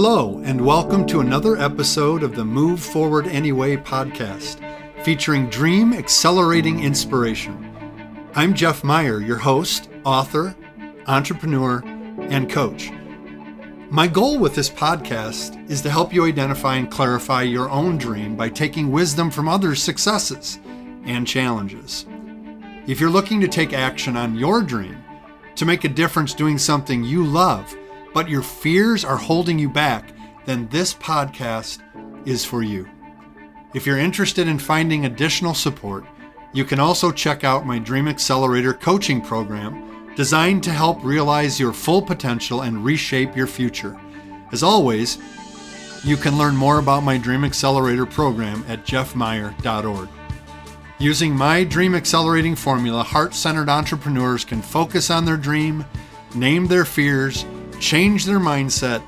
Hello, and welcome to another episode of the Move Forward Anyway podcast, featuring dream accelerating inspiration. I'm Jeff Meyer, your host, author, entrepreneur, and coach. My goal with this podcast is to help you identify and clarify your own dream by taking wisdom from others' successes and challenges. If you're looking to take action on your dream, to make a difference doing something you love, but your fears are holding you back, then this podcast is for you. If you're interested in finding additional support, you can also check out my Dream Accelerator coaching program designed to help realize your full potential and reshape your future. As always, you can learn more about my Dream Accelerator program at jeffmeyer.org. Using my Dream Accelerating formula, heart centered entrepreneurs can focus on their dream, name their fears, change their mindset,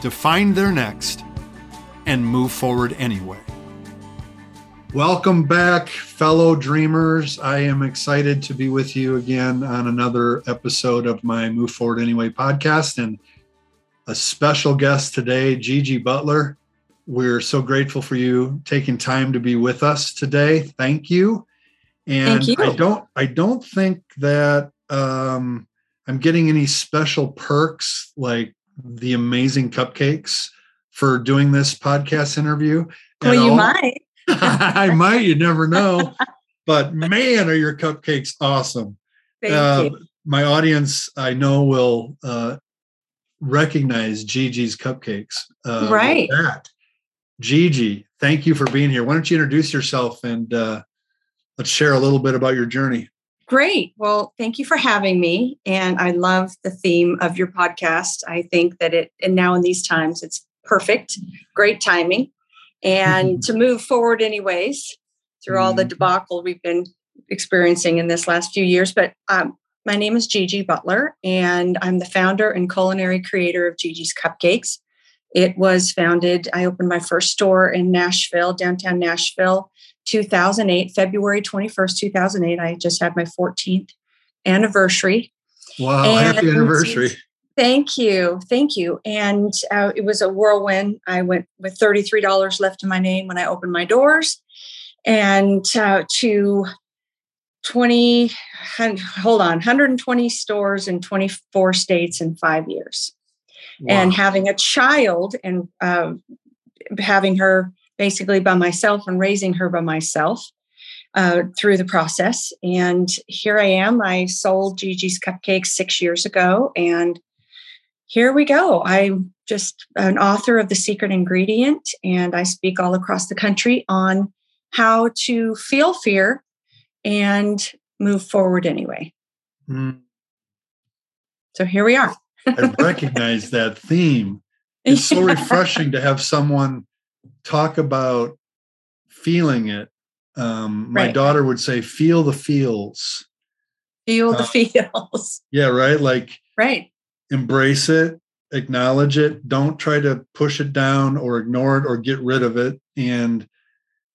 define their next, and move forward anyway. Welcome back, fellow dreamers. I am excited to be with you again on another episode of my Move Forward Anyway podcast. And a special guest today, Gigi Butler. We're so grateful for you taking time to be with us today. Thank you. And Thank you. I don't I don't think that um, I'm getting any special perks like the amazing cupcakes for doing this podcast interview. Well, you all. might. I might, you never know. But man, are your cupcakes awesome. Thank Uh, you. My audience, I know, will uh, recognize Gigi's cupcakes. Uh, Right. That. Gigi, thank you for being here. Why don't you introduce yourself and uh, let's share a little bit about your journey? Great. Well, thank you for having me. And I love the theme of your podcast. I think that it, and now in these times, it's perfect, great timing. And to move forward, anyways, through all the Mhm. debacle we've been experiencing in this last few years. But um, my name is Gigi Butler, and I'm the founder and culinary creator of Gigi's Cupcakes. It was founded, I opened my first store in Nashville, downtown Nashville, 2008, February 21st, 2008. I just had my 14th anniversary. Wow, happy anniversary. Thank you. Thank you. And uh, it was a whirlwind. I went with $33 left in my name when I opened my doors and uh, to 20, hold on, 120 stores in 24 states in five years and having a child and uh, having her basically by myself and raising her by myself uh, through the process. And here I am. I sold Gigi's Cupcakes six years ago, and here we go. I'm just an author of The Secret Ingredient, and I speak all across the country on how to feel fear and move forward anyway. Mm, So here we are. I recognize that theme. It's so refreshing to have someone talk about feeling it. Um, my Right. daughter would say, feel the feels. Feel the Uh, feels. Yeah, right. Like Right. embrace it, acknowledge it. Don't try to push it down or ignore it or get rid of it. And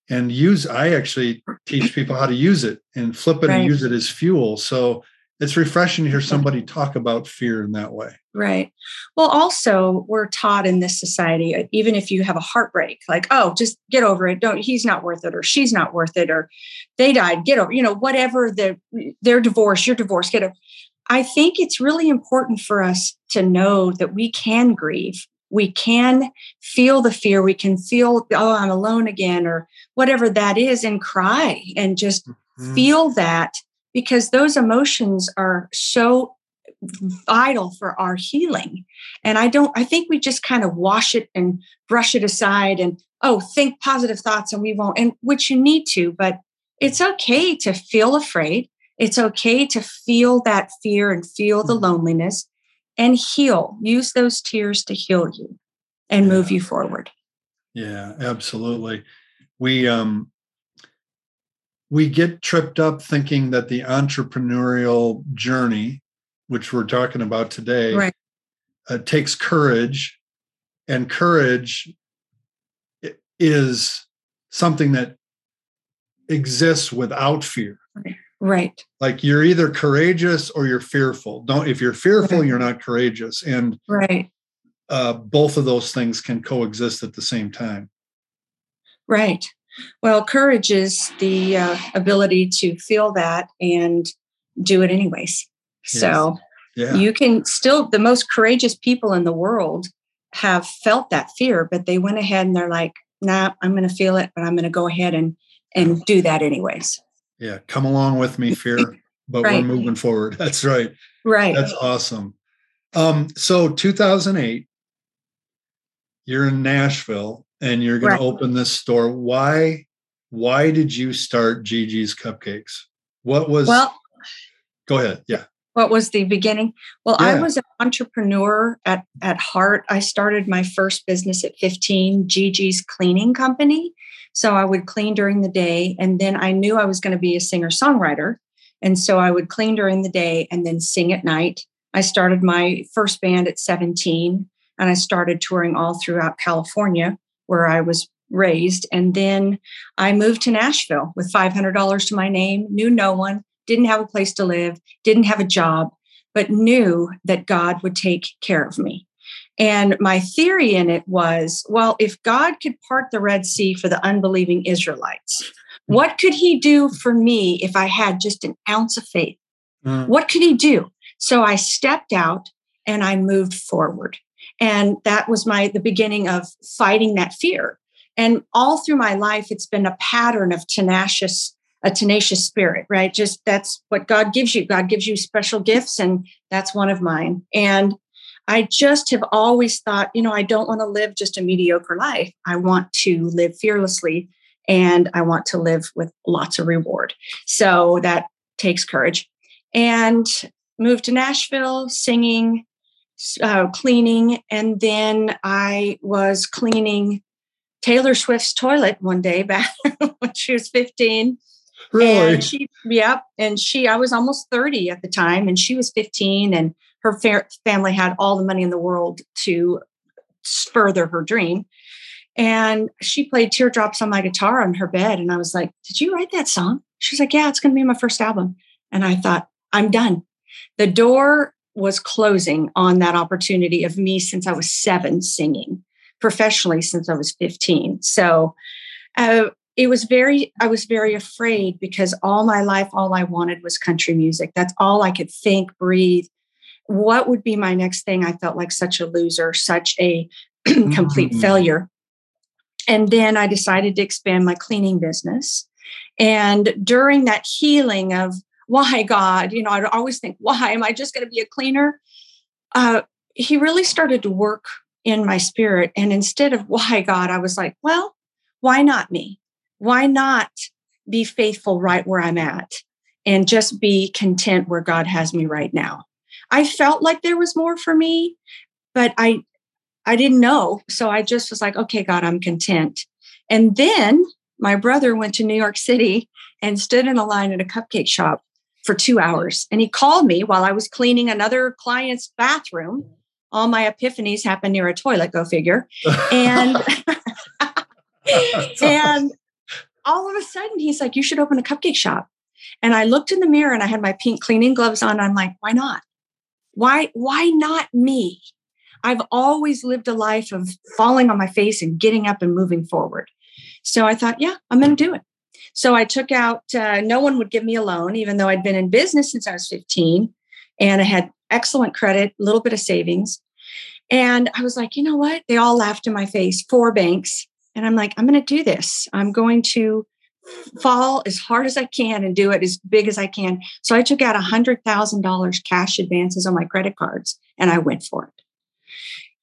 and use I actually teach people how to use it and flip it and use it as fuel. So it's refreshing to hear somebody talk about fear in that way. Right. Well, also, we're taught in this society, uh, even if you have a heartbreak, like, oh, just get over it. Don't, he's not worth it, or she's not worth it, or they died, get over, you know, whatever the, their divorce, your divorce, get over. I think it's really important for us to know that we can grieve. We can feel the fear. We can feel, oh, I'm alone again, or whatever that is, and cry and just Mm. feel that because those emotions are so vital for our healing. And I don't, I think we just kind of wash it and brush it aside and, oh, think positive thoughts and we won't, and which you need to, but it's okay to feel afraid. It's okay to feel that fear and feel the loneliness and heal. Use those tears to heal you and move you forward. Yeah, absolutely. We um we get tripped up thinking that the entrepreneurial journey, which we're talking about today, Right. uh, takes courage, and courage is something that exists without fear. Right. Like you're either courageous or you're fearful. Don't if you're fearful, Right. you're not courageous. And Right. uh, both of those things can coexist at the same time. Right. Well, courage is the uh, ability to feel that and do it anyways. Yes. So yeah. you can still, the most courageous people in the world have felt that fear, but they went ahead and they're like, nah, I'm going to feel it, but I'm going to go ahead and, and do that anyways. Yeah. Come along with me, fear, but right. we're moving forward. That's right. Right. That's awesome. Um, so 2008, you're in Nashville and you're going right. to open this store. Why, why did you start Gigi's Cupcakes? What was, well, go ahead. Yeah. What was the beginning? Well, yeah. I was an entrepreneur at, at heart. I started my first business at 15, Gigi's Cleaning Company. So I would clean during the day. And then I knew I was going to be a singer songwriter. And so I would clean during the day and then sing at night. I started my first band at 17 and I started touring all throughout California where I was raised. And then I moved to Nashville with $500 to my name, knew no one, didn't have a place to live, didn't have a job, but knew that God would take care of me. And my theory in it was well, if God could part the Red Sea for the unbelieving Israelites, what could he do for me if I had just an ounce of faith? Mm. What could he do? So I stepped out and I moved forward. And that was my the beginning of fighting that fear. And all through my life, it's been a pattern of tenacious a tenacious spirit, right? Just that's what God gives you. God gives you special gifts, and that's one of mine. And I just have always thought, you know, I don't want to live just a mediocre life. I want to live fearlessly and I want to live with lots of reward. So that takes courage. And moved to Nashville singing, uh, cleaning, and then I was cleaning Taylor Swift's toilet one day back when she was 15 Really? And she, yep. And she, I was almost 30 at the time, and she was 15, and her fa- family had all the money in the world to further her dream. And she played Teardrops on my guitar on her bed. And I was like, Did you write that song? She's like, Yeah, it's going to be my first album. And I thought, I'm done. The door was closing on that opportunity of me since I was seven singing professionally since I was 15. So uh, it was very i was very afraid because all my life all i wanted was country music. That's all i could think breathe. What would be my next thing? I felt like such a loser such a complete mm-hmm. failure. And then i decided to expand my cleaning business. And during that healing of why god you know i'd always think why am i just going to be a cleaner uh, he really started to work in my spirit and instead of why god i was like well why not me why not be faithful right where I'm at and just be content where God has me right now? I felt like there was more for me, but I I didn't know. So I just was like, okay, God, I'm content. And then my brother went to New York City and stood in a line at a cupcake shop for two hours. And he called me while I was cleaning another client's bathroom. All my epiphanies happened near a toilet, go figure. And and all of a sudden he's like, you should open a cupcake shop. And I looked in the mirror and I had my pink cleaning gloves on. I'm like, why not? Why, why not me? I've always lived a life of falling on my face and getting up and moving forward. So I thought, yeah, I'm going to do it. So I took out, uh, no one would give me a loan, even though I'd been in business since I was 15 and I had excellent credit, a little bit of savings. And I was like, you know what? They all laughed in my face, four banks. And I'm like, I'm going to do this. I'm going to fall as hard as I can and do it as big as I can. So I took out $100,000 cash advances on my credit cards and I went for it.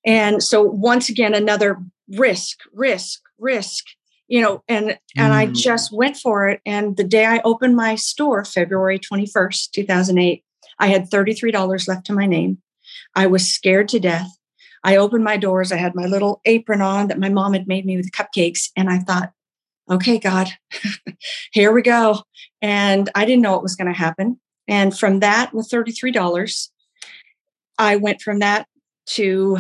And so once again, another risk, risk, risk, you know, and and mm. I just went for it. And the day I opened my store, February 21st, 2008, I had $33 left to my name. I was scared to death. I opened my doors. I had my little apron on that my mom had made me with cupcakes. And I thought, okay, God, here we go. And I didn't know what was going to happen. And from that, with $33, I went from that to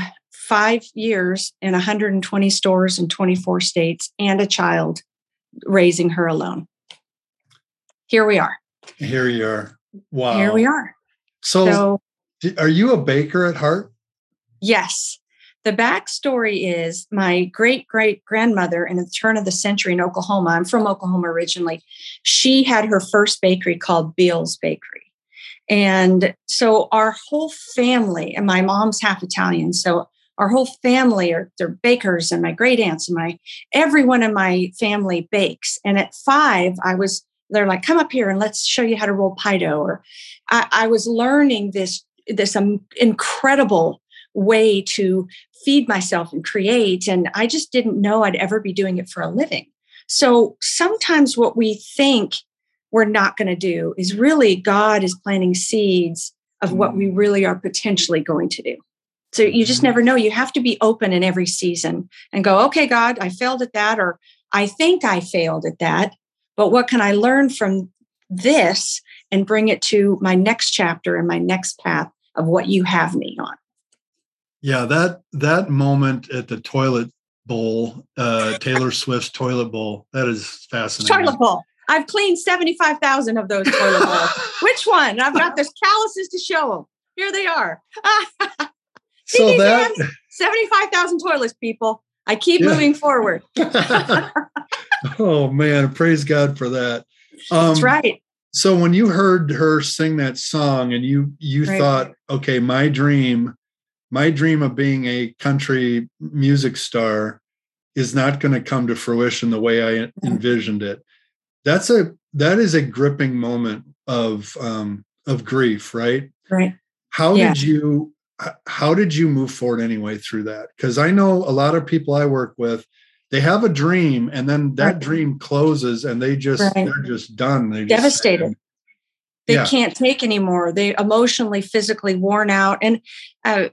five years in 120 stores in 24 states and a child raising her alone. Here we are. Here you are. Wow. Here we are. So, so are you a baker at heart? Yes. The backstory is my great great grandmother in the turn of the century in Oklahoma. I'm from Oklahoma originally. She had her first bakery called Beal's Bakery. And so our whole family, and my mom's half Italian, so our whole family are they're bakers, and my great aunts and my everyone in my family bakes. And at five, I was they're like, come up here and let's show you how to roll pie dough. Or I, I was learning this this um, incredible way to feed myself and create. And I just didn't know I'd ever be doing it for a living. So sometimes what we think we're not going to do is really God is planting seeds of what we mm. really are potentially going to do. So you just never know. You have to be open in every season and go, okay, God, I failed at that, or I think I failed at that. But what can I learn from this and bring it to my next chapter and my next path of what you have me on? Yeah, that that moment at the toilet bowl, uh, Taylor Swift's toilet bowl, that is fascinating. Toilet bowl. I've cleaned 75,000 of those toilet bowls. Which one? I've got those calluses to show them. Here they are. so that 75,000 toilets, people. I keep yeah. moving forward. oh man, praise God for that. Um, That's right. So when you heard her sing that song and you you right. thought, okay, my dream, my dream of being a country music star is not going to come to fruition the way I mm-hmm. envisioned it that's a that is a gripping moment of um of grief right right how yeah. did you how did you move forward anyway through that because i know a lot of people i work with they have a dream and then that right. dream closes and they just right. they're just done they devastated they yeah. can't take anymore they emotionally physically worn out and uh,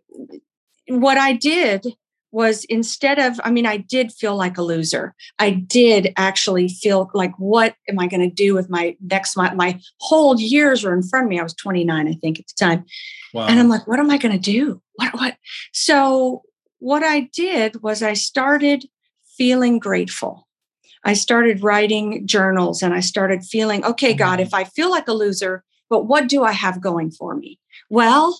what i did was instead of, I mean, I did feel like a loser. I did actually feel like, what am I going to do with my next month? My whole years were in front of me. I was 29, I think, at the time. Wow. And I'm like, what am I going to do? What, what? So, what I did was I started feeling grateful. I started writing journals and I started feeling, okay, God, mm-hmm. if I feel like a loser, but what do I have going for me? Well,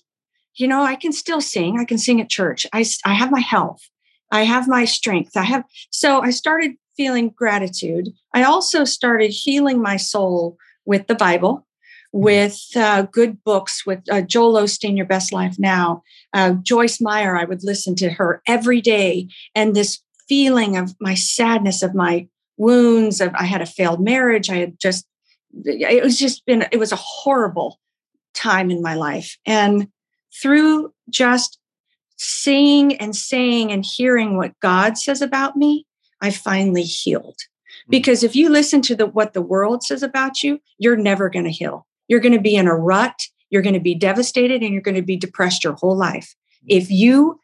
you know, I can still sing. I can sing at church. I, I have my health. I have my strength. I have, so I started feeling gratitude. I also started healing my soul with the Bible, mm-hmm. with uh, good books, with uh, Joel Osteen, Your Best Life Now, uh, Joyce Meyer. I would listen to her every day. And this feeling of my sadness, of my wounds, of I had a failed marriage. I had just, it was just been, it was a horrible time in my life. And through just seeing and saying and hearing what God says about me, I finally healed. Hmm. Because if you listen to the what the world says about you, you're never going to heal. You're going to be in a rut, you're going to be devastated and you're going to be depressed your whole life. Hmm. If you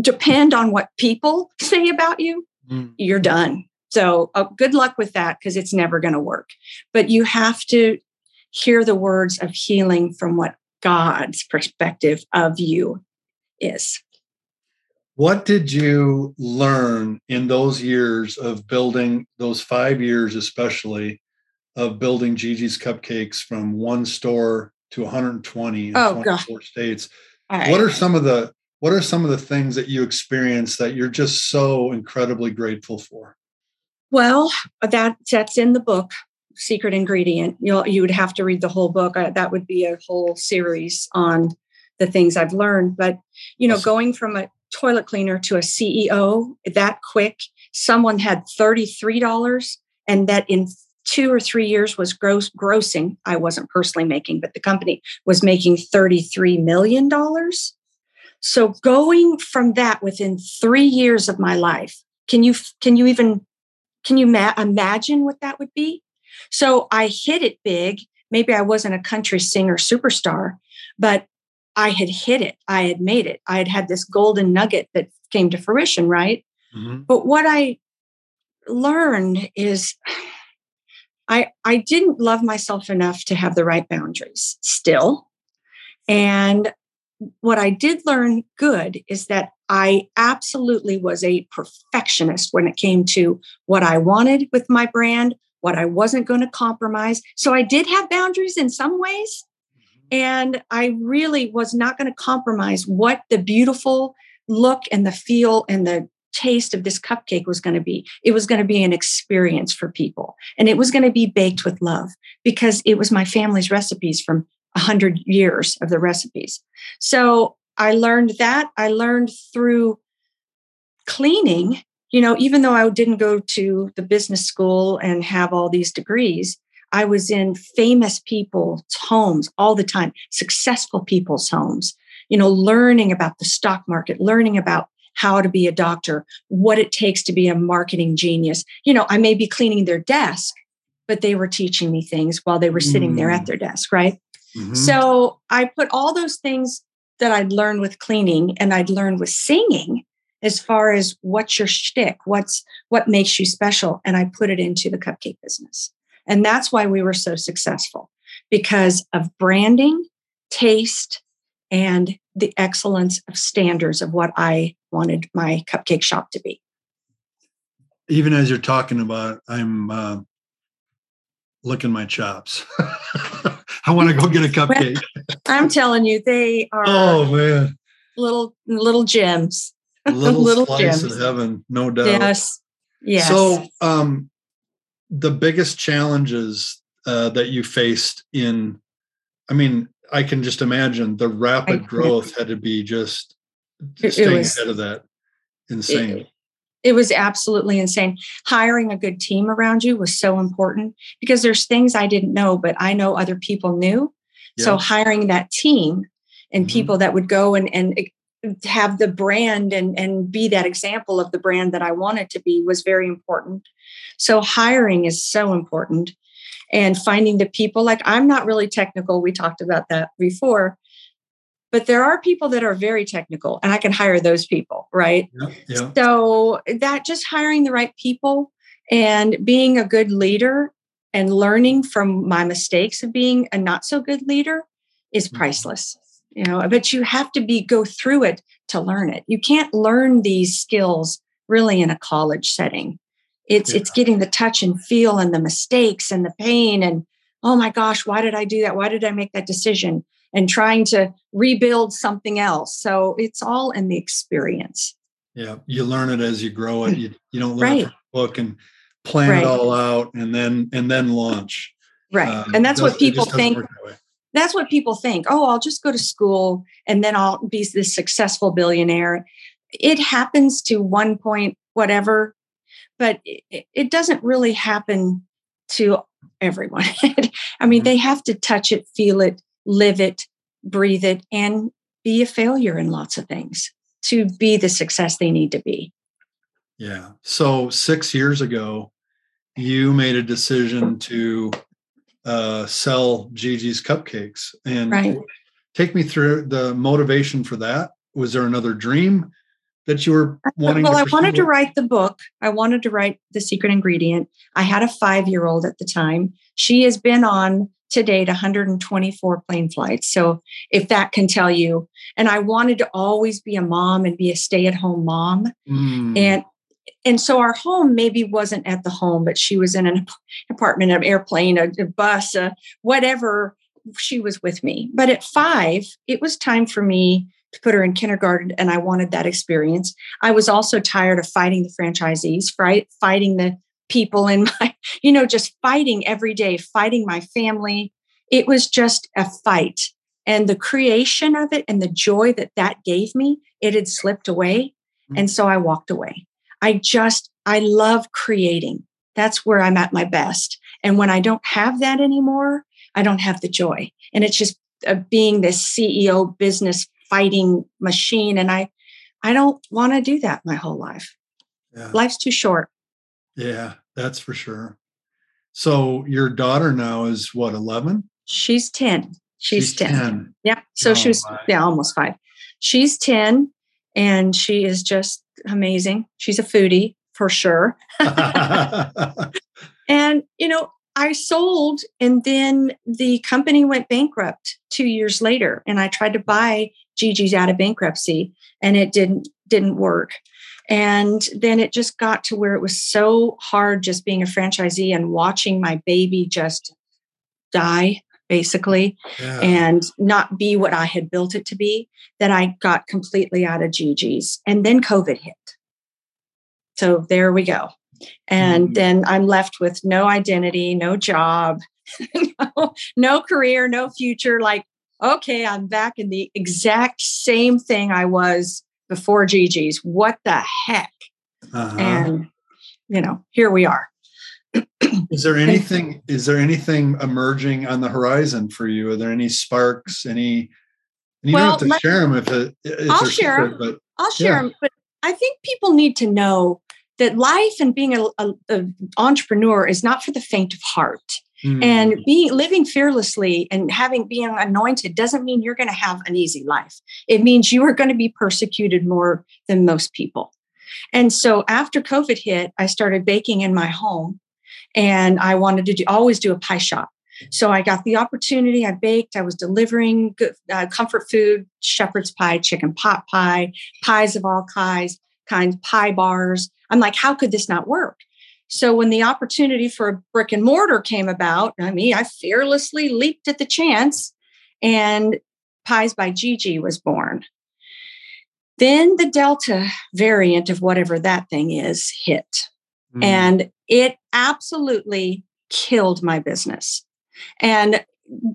depend on what people say about you, mm. you're done. So, uh, good luck with that because it's never going to work. But you have to hear the words of healing from what God's perspective of you is. What did you learn in those years of building, those five years especially, of building Gigi's Cupcakes from one store to 120 in oh, 24 God. states? Right. What are some of the what are some of the things that you experienced that you're just so incredibly grateful for? Well, that that's in the book secret ingredient. You you would have to read the whole book. Uh, that would be a whole series on the things I've learned. But you know, going from a toilet cleaner to a CEO that quick, someone had thirty three dollars, and that in two or three years was gross grossing. I wasn't personally making, but the company was making thirty three million dollars. So going from that within three years of my life, can you can you even can you ma- imagine what that would be? So I hit it big. Maybe I wasn't a country singer superstar, but I had hit it. I had made it. I had had this golden nugget that came to fruition, right? Mm-hmm. But what I learned is I I didn't love myself enough to have the right boundaries still. And what I did learn good is that I absolutely was a perfectionist when it came to what I wanted with my brand, what I wasn't going to compromise. So I did have boundaries in some ways. Mm-hmm. And I really was not going to compromise what the beautiful look and the feel and the taste of this cupcake was going to be. It was going to be an experience for people. And it was going to be baked with love because it was my family's recipes from 100 years of the recipes. So I learned that. I learned through cleaning, you know, even though I didn't go to the business school and have all these degrees, I was in famous people's homes all the time, successful people's homes, you know, learning about the stock market, learning about how to be a doctor, what it takes to be a marketing genius. You know, I may be cleaning their desk, but they were teaching me things while they were sitting mm. there at mm. their desk, right? Mm-hmm. So I put all those things that I'd learned with cleaning and I'd learned with singing as far as what's your shtick, what's what makes you special, and I put it into the cupcake business. And that's why we were so successful because of branding, taste, and the excellence of standards of what I wanted my cupcake shop to be. Even as you're talking about, I'm uh, licking my chops. I want to go get a cupcake. I'm telling you, they are. Oh man, little little gems. Little, little slice gems. of heaven, no doubt. Yes. Yes. So, um, the biggest challenges uh, that you faced in, I mean, I can just imagine the rapid growth had to be just staying was, ahead of that. Insane. It, it was absolutely insane. Hiring a good team around you was so important because there's things I didn't know, but I know other people knew. Yeah. So hiring that team and mm-hmm. people that would go and, and have the brand and, and be that example of the brand that I wanted to be was very important. So hiring is so important and finding the people like I'm not really technical. We talked about that before, but there are people that are very technical and I can hire those people, right? Yeah, yeah. So that just hiring the right people and being a good leader and learning from my mistakes of being a not so good leader is mm-hmm. priceless you know but you have to be go through it to learn it. You can't learn these skills really in a college setting. It's yeah. it's getting the touch and feel and the mistakes and the pain and oh my gosh why did i do that? Why did i make that decision? and trying to rebuild something else. So it's all in the experience. Yeah you learn it as you grow it. You, you don't learn right. it book and plan right. it all out and then and then launch. Right uh, and that's what people think that's what people think. Oh, I'll just go to school and then I'll be this successful billionaire. It happens to one point, whatever, but it, it doesn't really happen to everyone. I mean, mm-hmm. they have to touch it, feel it, live it, breathe it, and be a failure in lots of things to be the success they need to be. Yeah. So six years ago, you made a decision to uh, sell Gigi's cupcakes. And right. take me through the motivation for that. Was there another dream that you were wanting? Well, I wanted to write the book. I wanted to write The Secret Ingredient. I had a five year old at the time. She has been on to date 124 plane flights. So if that can tell you, and I wanted to always be a mom and be a stay at home mom. Mm. And and so our home maybe wasn't at the home, but she was in an apartment, an airplane, a, a bus, a whatever. She was with me. But at five, it was time for me to put her in kindergarten, and I wanted that experience. I was also tired of fighting the franchisees, fight, fighting the people in my, you know, just fighting every day, fighting my family. It was just a fight. And the creation of it and the joy that that gave me, it had slipped away. Mm. And so I walked away. I just, I love creating. That's where I'm at my best. And when I don't have that anymore, I don't have the joy. And it's just uh, being this CEO business fighting machine. And I, I don't want to do that my whole life. Yeah. Life's too short. Yeah, that's for sure. So your daughter now is what, 11? She's 10. She's, She's 10. 10. Yeah. So oh, she was, my. yeah, almost five. She's 10 and she is just amazing. She's a foodie for sure. and, you know, I sold and then the company went bankrupt two years later. And I tried to buy Gigi's out of bankruptcy and it didn't didn't work. And then it just got to where it was so hard just being a franchisee and watching my baby just die basically yeah. and not be what I had built it to be, that I got completely out of Gigi's. And then COVID hit. So there we go. And mm-hmm. then I'm left with no identity, no job, no, no career, no future. Like, okay, I'm back in the exact same thing I was before Gigi's. What the heck? Uh-huh. And, you know, here we are is there anything is there anything emerging on the horizon for you? Are there any sparks any you well, don't have to share them if, it, if i'll share secret, them but, i'll share yeah. them but i think people need to know that life and being an entrepreneur is not for the faint of heart. Mm. and being living fearlessly and having being anointed doesn't mean you're going to have an easy life. It means you are going to be persecuted more than most people. And so after covid hit i started baking in my home and I wanted to do, always do a pie shop. So I got the opportunity. I baked. I was delivering good, uh, comfort food, shepherd's pie, chicken pot pie, pies of all kinds, kinds, pie bars. I'm like, how could this not work? So when the opportunity for a brick and mortar came about, I mean, I fearlessly leaped at the chance, and Pies by Gigi was born. Then the Delta variant of whatever that thing is hit. Mm. And it absolutely killed my business. And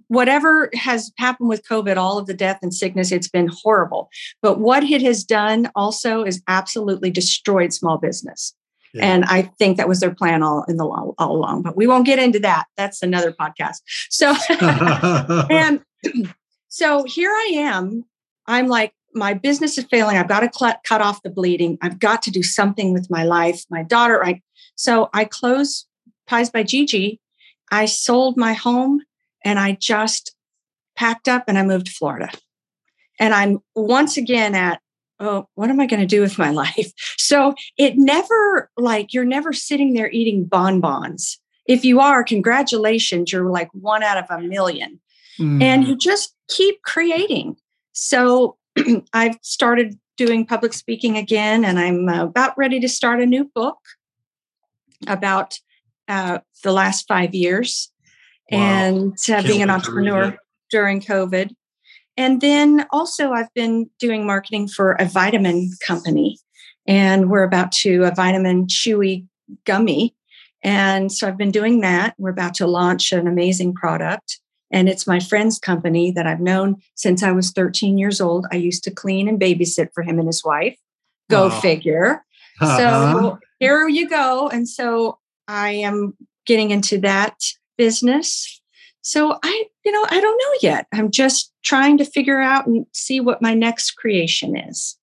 whatever has happened with COVID, all of the death and sickness, it's been horrible. But what it has done also is absolutely destroyed small business. Yeah. And I think that was their plan all in the all, all along. But we won't get into that. That's another podcast. So and so here I am. I'm like, my business is failing. I've got to cut off the bleeding. I've got to do something with my life. My daughter, I so I closed Pies by Gigi. I sold my home and I just packed up and I moved to Florida. And I'm once again at, oh, what am I going to do with my life? So it never like you're never sitting there eating bonbons. If you are, congratulations, you're like one out of a million. Mm. And you just keep creating. So I've started doing public speaking again, and I'm about ready to start a new book about uh, the last five years wow. and uh, being an entrepreneur during COVID. And then also, I've been doing marketing for a vitamin company, and we're about to a vitamin chewy gummy. And so I've been doing that. We're about to launch an amazing product. And it's my friend's company that I've known since I was 13 years old. I used to clean and babysit for him and his wife. Go wow. figure. Uh-huh. So here you go. And so I am getting into that business. So I, you know, I don't know yet. I'm just trying to figure out and see what my next creation is.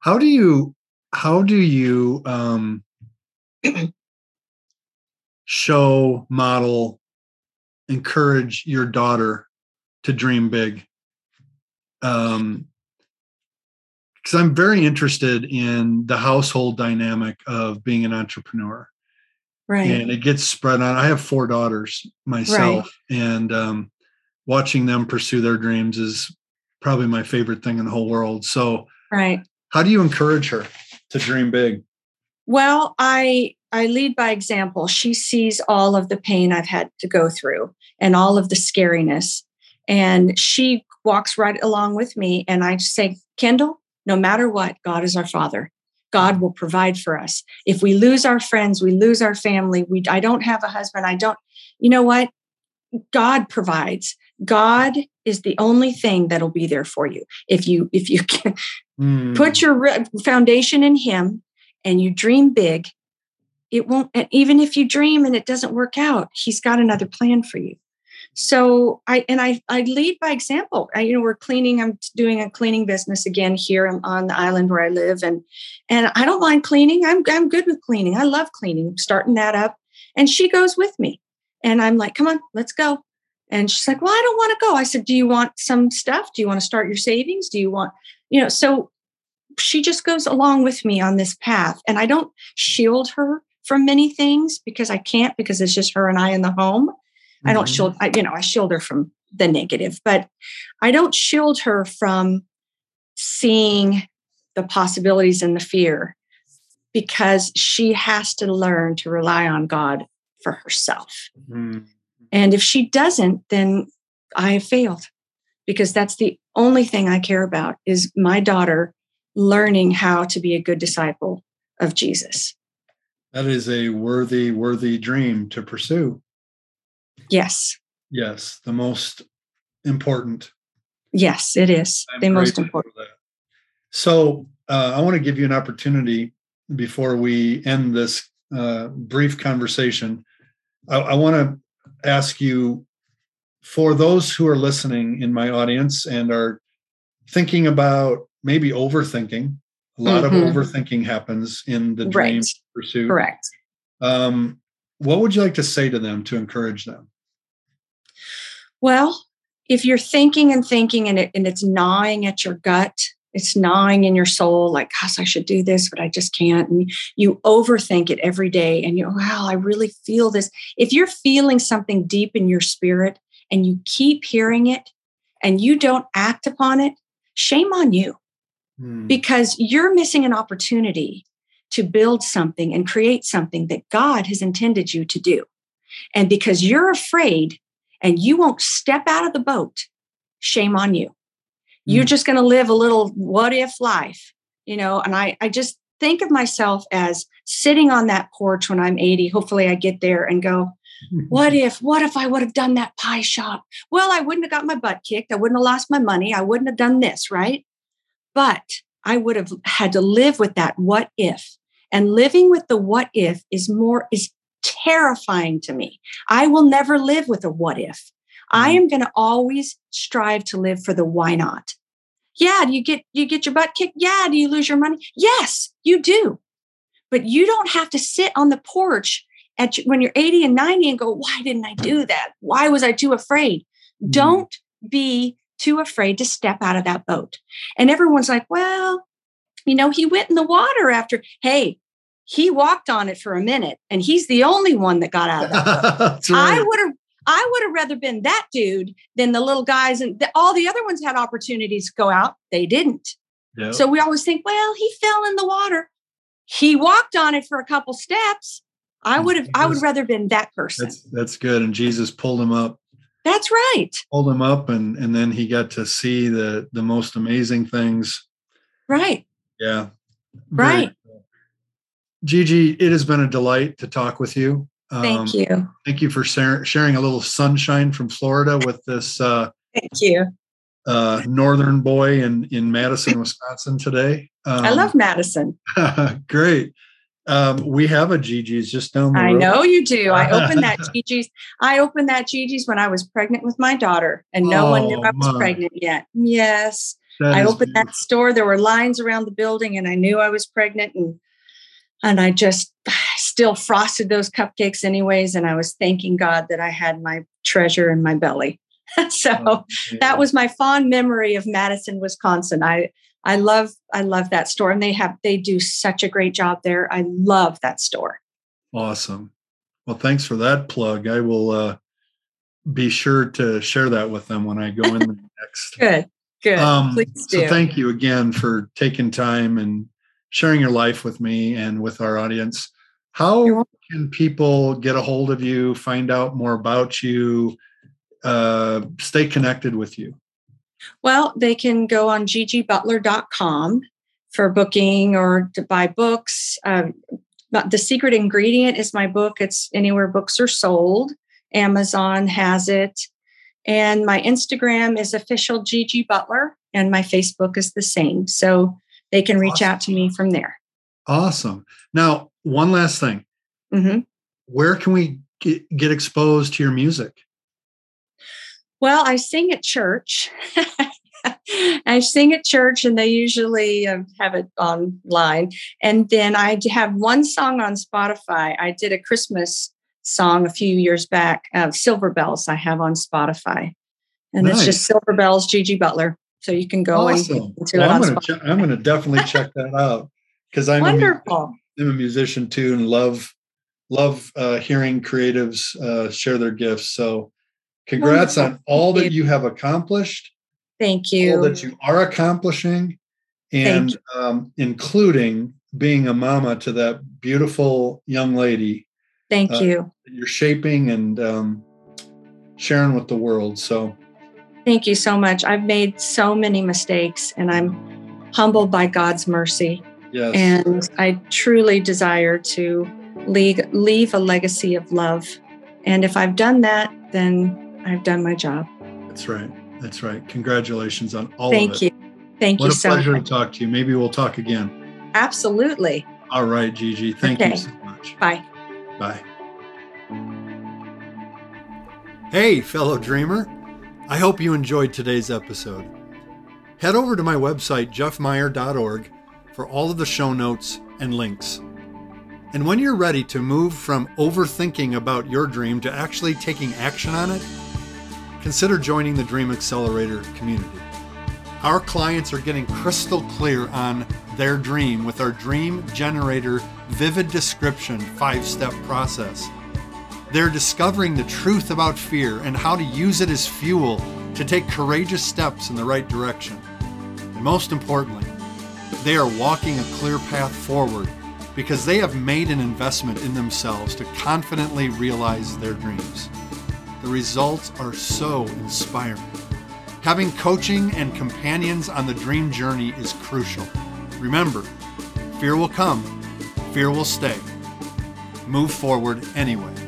How do you how do you um show model encourage your daughter to dream big um because i'm very interested in the household dynamic of being an entrepreneur right and it gets spread on i have four daughters myself right. and um watching them pursue their dreams is probably my favorite thing in the whole world so right how do you encourage her to dream big well i I lead by example. She sees all of the pain I've had to go through and all of the scariness. And she walks right along with me. And I say, Kendall, no matter what, God is our Father. God will provide for us. If we lose our friends, we lose our family. We, I don't have a husband. I don't, you know what? God provides. God is the only thing that'll be there for you. If you, if you can mm. put your foundation in Him and you dream big, it won't and even if you dream and it doesn't work out he's got another plan for you so i and i i lead by example. I, you know we're cleaning i'm doing a cleaning business again here on the island where i live and and i don't mind cleaning. I'm i'm good with cleaning. I love cleaning starting that up. And she goes with me and i'm like come on let's go. And she's like well i don't want to go. I said do you want some stuff? Do you want to start your savings? Do you want you know? So she just goes along with me on this path and i don't shield her from many things because I can't because it's just her and I in the home. I don't mm-hmm. shield, I, you know, I shield her from the negative, but I don't shield her from seeing the possibilities and the fear because she has to learn to rely on God for herself. Mm-hmm. And if she doesn't, then I have failed because that's the only thing I care about is my daughter learning how to be a good disciple of Jesus. That is a worthy, worthy dream to pursue. Yes. Yes, the most important. Yes, it is I'm the most important. So uh, I want to give you an opportunity before we end this uh, brief conversation. I, I want to ask you for those who are listening in my audience and are thinking about maybe overthinking. A lot Mhm. of overthinking happens in the dream Right. pursuit. Correct. Um, what would you like to say to them to encourage them? Well, if you're thinking and thinking and, it, and it's gnawing at your gut, it's gnawing in your soul, like, gosh, I should do this, but I just can't. And you overthink it every day and you, wow, I really feel this. If you're feeling something deep in your spirit and you keep hearing it and you don't act upon it, shame on you Hmm. because you're missing an opportunity to build something and create something that God has intended you to do. And because you're afraid and you won't step out of the boat, shame on you. You're Mm. just going to live a little what if life, you know. And I, I just think of myself as sitting on that porch when I'm 80. Hopefully, I get there and go, what if, what if I would have done that pie shop? Well, I wouldn't have got my butt kicked. I wouldn't have lost my money. I wouldn't have done this, right? But I would have had to live with that what if. And living with the what if is more, is terrifying to me. I will never live with a what if. I Mhm. am going to always strive to live for the why not. Yeah, do you get you get your butt kicked? Yeah, do you lose your money? Yes, you do. But you don't have to sit on the porch at when you're 80 and 90 and go, why didn't I do that? Why was I too afraid? Mhm. Don't be too afraid to step out of that boat. And everyone's like, well, you know, he went in the water after, hey, he walked on it for a minute and he's the only one that got out of that. That's I would have I would have rather been that dude than the little guys and the, all the other ones had opportunities to go out. They didn't. Yep. So we always think, well, he fell in the water. He walked on it for a couple steps. I would have I would rather been that person. that's that's good. And Jesus pulled him up, That's right. pulled him up, and and then he got to see the the most amazing things. Right. Yeah. Very Right. Gigi, it has been a delight to talk with you. Thank Um, you. Thank you for sharing a little sunshine from Florida with this uh, Thank you. uh, northern boy in in Madison, Wisconsin today. Um, I love Madison. great. Um, we have a Gigi's just down the I road. know you do. I opened that Gigi's. I opened that Gigi's when I was pregnant with my daughter, and no one knew Oh, I was my. pregnant yet. Yes. That I opened that store. There were lines around the building, and I knew I was pregnant, and and I just still frosted those cupcakes anyways. And I was thanking God that I had my treasure in my belly. so beautiful. that was my fond memory of Madison, Wisconsin. I I love I love that store, and they have they do such a great job there. I love that store. awesome. Well, thanks for that plug. I will uh, be sure to share that with them when I go in there next. Good, good. Um, Please do. so thank you again for taking time and sharing your life with me and with our audience. How can people get a hold of you, find out more about you, uh, stay connected with you? Well, they can go on gigibutler.com for booking or to buy books. Um, but the secret ingredient is my book. It's anywhere books are sold. Amazon has it. And my Instagram is official Gigi Butler, and my Facebook is the same. So they can reach out to me from there. Awesome. Now, one last thing. hmm Where can we get, get exposed to your music? Well, I sing at church. I sing at church, and they usually um, have it online. And then I have one song on Spotify. I did a Christmas song a few years back, uh, Silver Bells, I have on Spotify. And it's just Silver Bells, Gigi Butler. So you can go awesome. and Well, I'm on going Spotify. to I'm going to definitely check that out because I'm a, Wonderful. I'm a musician too and love love uh, hearing creatives uh, share their gifts. So, congrats Wonderful. on all Thank that you have accomplished, Thank all you. that you are accomplishing, and um, including being a mama to that beautiful young lady Thank uh, you. you're shaping and um, sharing with the world. So, Thank you so much. I've made so many mistakes and I'm humbled by God's mercy. Yes. And I truly desire to leave, leave a legacy of love. And if I've done that, then I've done my job. That's right. That's right. Congratulations on all Thank of it. Thank you. Thank what you so much. What a pleasure to talk to you. Maybe we'll talk again. Absolutely. All right, Gigi. Thank Okay. you so much. Bye. Bye. Hey, fellow dreamer. I hope you enjoyed today's episode. Head over to my website, jeffmeyer.org, for all of the show notes and links. And when you're ready to move from overthinking about your dream to actually taking action on it, consider joining the Dream Accelerator community. Our clients are getting crystal clear on their dream with our Dream Generator Vivid Description five step process. They're discovering the truth about fear and how to use it as fuel to take courageous steps in the right direction. And most importantly, they are walking a clear path forward because they have made an investment in themselves to confidently realize their dreams. The results are so inspiring. Having coaching and companions on the dream journey is crucial. Remember, fear will come, fear will stay. Move forward anyway.